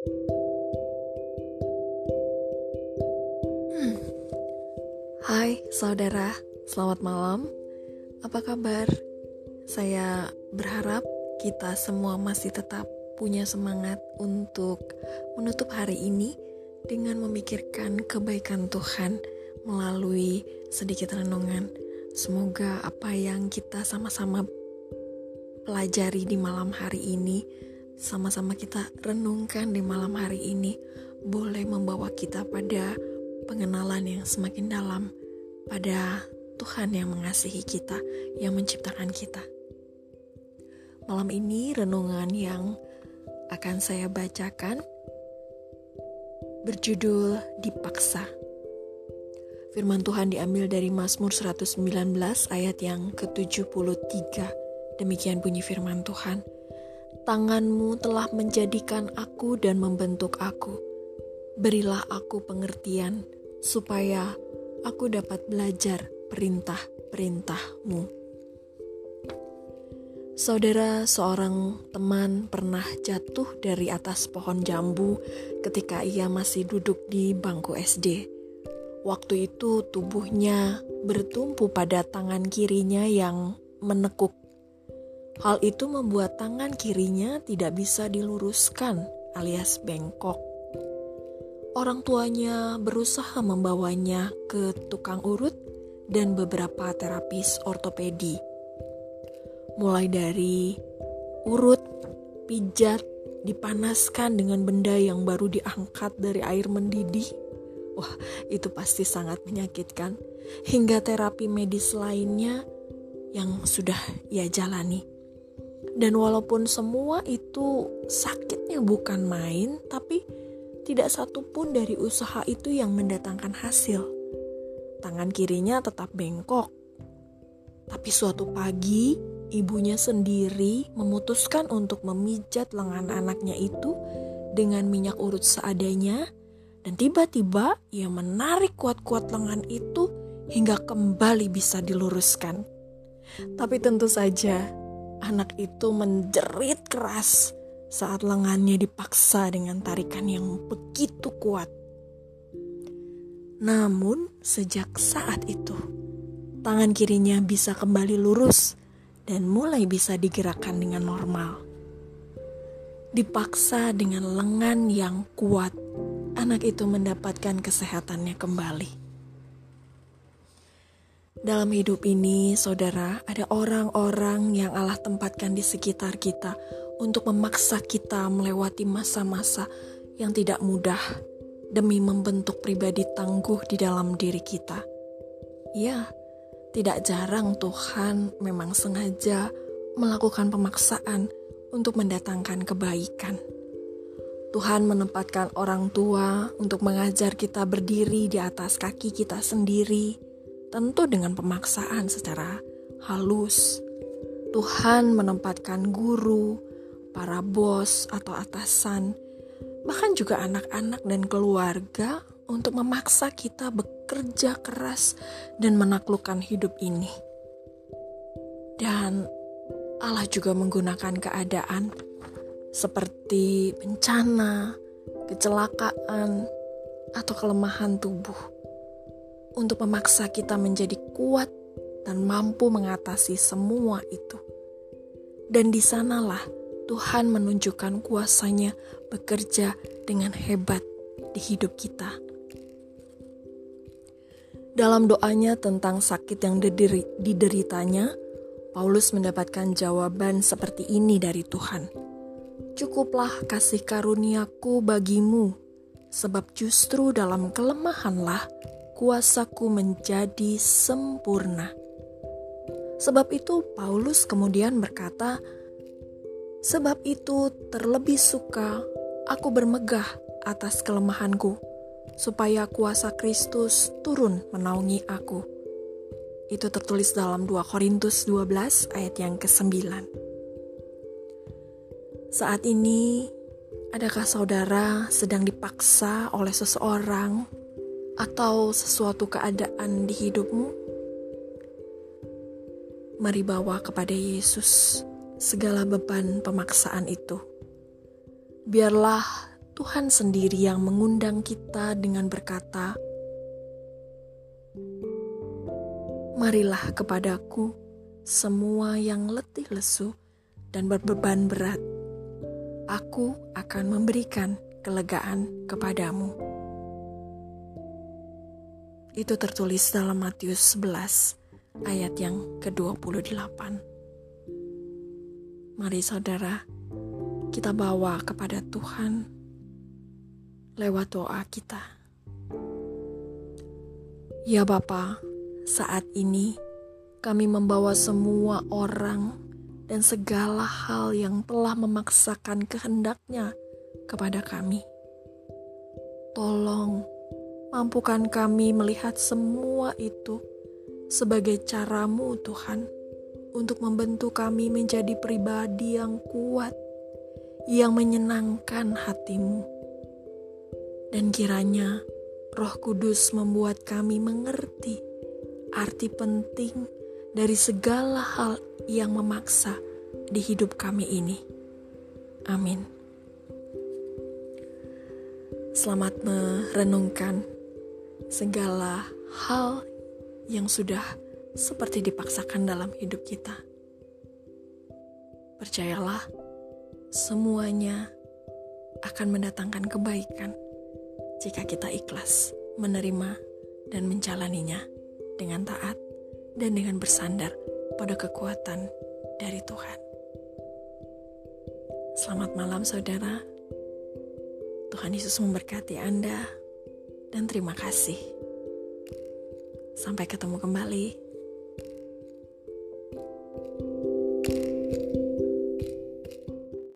Hmm. Hai saudara, selamat malam. Apa kabar? Saya berharap kita semua masih tetap punya semangat untuk menutup hari ini dengan memikirkan kebaikan Tuhan melalui sedikit renungan. Semoga apa yang kita sama-sama pelajari di malam hari ini, sama-sama kita renungkan di malam hari ini, boleh membawa kita pada pengenalan yang semakin dalam pada Tuhan yang mengasihi kita, yang menciptakan kita. Malam ini renungan yang akan saya bacakan berjudul Dipaksa. Firman Tuhan diambil dari Mazmur 119 ayat yang ke-73. Demikian bunyi firman Tuhan. Tanganmu telah menjadikan aku dan membentuk aku. Berilah aku pengertian supaya aku dapat belajar perintah-perintahmu. Saudara seorang teman pernah jatuh dari atas pohon jambu ketika ia masih duduk di bangku SD. Waktu itu tubuhnya bertumpu pada tangan kirinya yang menekuk. Hal itu membuat tangan kirinya tidak bisa diluruskan alias bengkok. Orang tuanya berusaha membawanya ke tukang urut dan beberapa terapis ortopedi mulai dari urut, pijat, dipanaskan dengan benda yang baru diangkat dari air mendidih. Wah, itu pasti sangat menyakitkan. Hingga terapi medis lainnya yang sudah ia jalani. Dan walaupun semua itu sakitnya bukan main, tapi tidak satu pun dari usaha itu yang mendatangkan hasil. Tangan kirinya tetap bengkok. Tapi suatu pagi, ibunya sendiri memutuskan untuk memijat lengan anaknya itu dengan minyak urut seadanya dan tiba-tiba ia menarik kuat-kuat lengan itu hingga kembali bisa diluruskan. Tapi tentu saja anak itu menjerit keras saat lengannya dipaksa dengan tarikan yang begitu kuat. Namun sejak saat itu, tangan kirinya bisa kembali lurus dan mulai bisa digerakkan dengan normal. Dipaksa dengan lengan yang kuat, anak itu mendapatkan kesehatannya kembali. Dalam hidup ini, saudara, ada orang-orang yang Allah tempatkan di sekitar kita untuk memaksa kita melewati masa-masa yang tidak mudah demi membentuk pribadi tangguh di dalam diri kita. Ya, tidak jarang Tuhan memang sengaja melakukan pemaksaan untuk mendatangkan kebaikan. Tuhan menempatkan orang tua untuk mengajar kita berdiri di atas kaki kita sendiri, tentu dengan pemaksaan secara halus. Tuhan menempatkan guru, para bos atau atasan, bahkan juga anak-anak dan keluarga untuk memaksa kita bekerja keras dan menaklukkan hidup ini. Dan Allah juga menggunakan keadaan seperti bencana, kecelakaan, atau kelemahan tubuh untuk memaksa kita menjadi kuat dan mampu mengatasi semua itu. Dan di sanalah Tuhan menunjukkan kuasanya bekerja dengan hebat di hidup kita. Dalam doanya tentang sakit yang dideritanya, Paulus mendapatkan jawaban seperti ini dari Tuhan. Cukuplah kasih karuniaku bagimu, sebab justru dalam kelemahanlah kuasaku menjadi sempurna. Sebab itu Paulus kemudian berkata, Sebab itu terlebih suka aku bermegah atas kelemahanku, supaya kuasa Kristus turun menaungi aku. Itu tertulis dalam 2 Korintus 12 ayat yang ke-9. Saat ini, adakah saudara sedang dipaksa oleh seseorang atau sesuatu keadaan di hidupmu? Mari bawa kepada Yesus segala beban pemaksaan itu. Biarlah Tuhan sendiri yang mengundang kita dengan berkata, "Marilah kepadaku, semua yang letih lesu dan berbeban berat. Aku akan memberikan kelegaan kepadamu." Itu tertulis dalam Matius 11 ayat yang ke-28. Mari saudara, kita bawa kepada Tuhan lewat doa kita. Ya Bapa, saat ini kami membawa semua orang dan segala hal yang telah memaksakan kehendaknya kepada kami. Tolong, mampukan kami melihat semua itu sebagai caramu Tuhan untuk membentuk kami menjadi pribadi yang kuat, yang menyenangkan hatimu dan kiranya Roh Kudus membuat kami mengerti arti penting dari segala hal yang memaksa di hidup kami ini. Amin. Selamat merenungkan segala hal yang sudah seperti dipaksakan dalam hidup kita. Percayalah, semuanya akan mendatangkan kebaikan jika kita ikhlas menerima dan menjalaninya dengan taat dan dengan bersandar pada kekuatan dari Tuhan. Selamat malam, saudara. Tuhan Yesus memberkati Anda, dan terima kasih. Sampai ketemu kembali.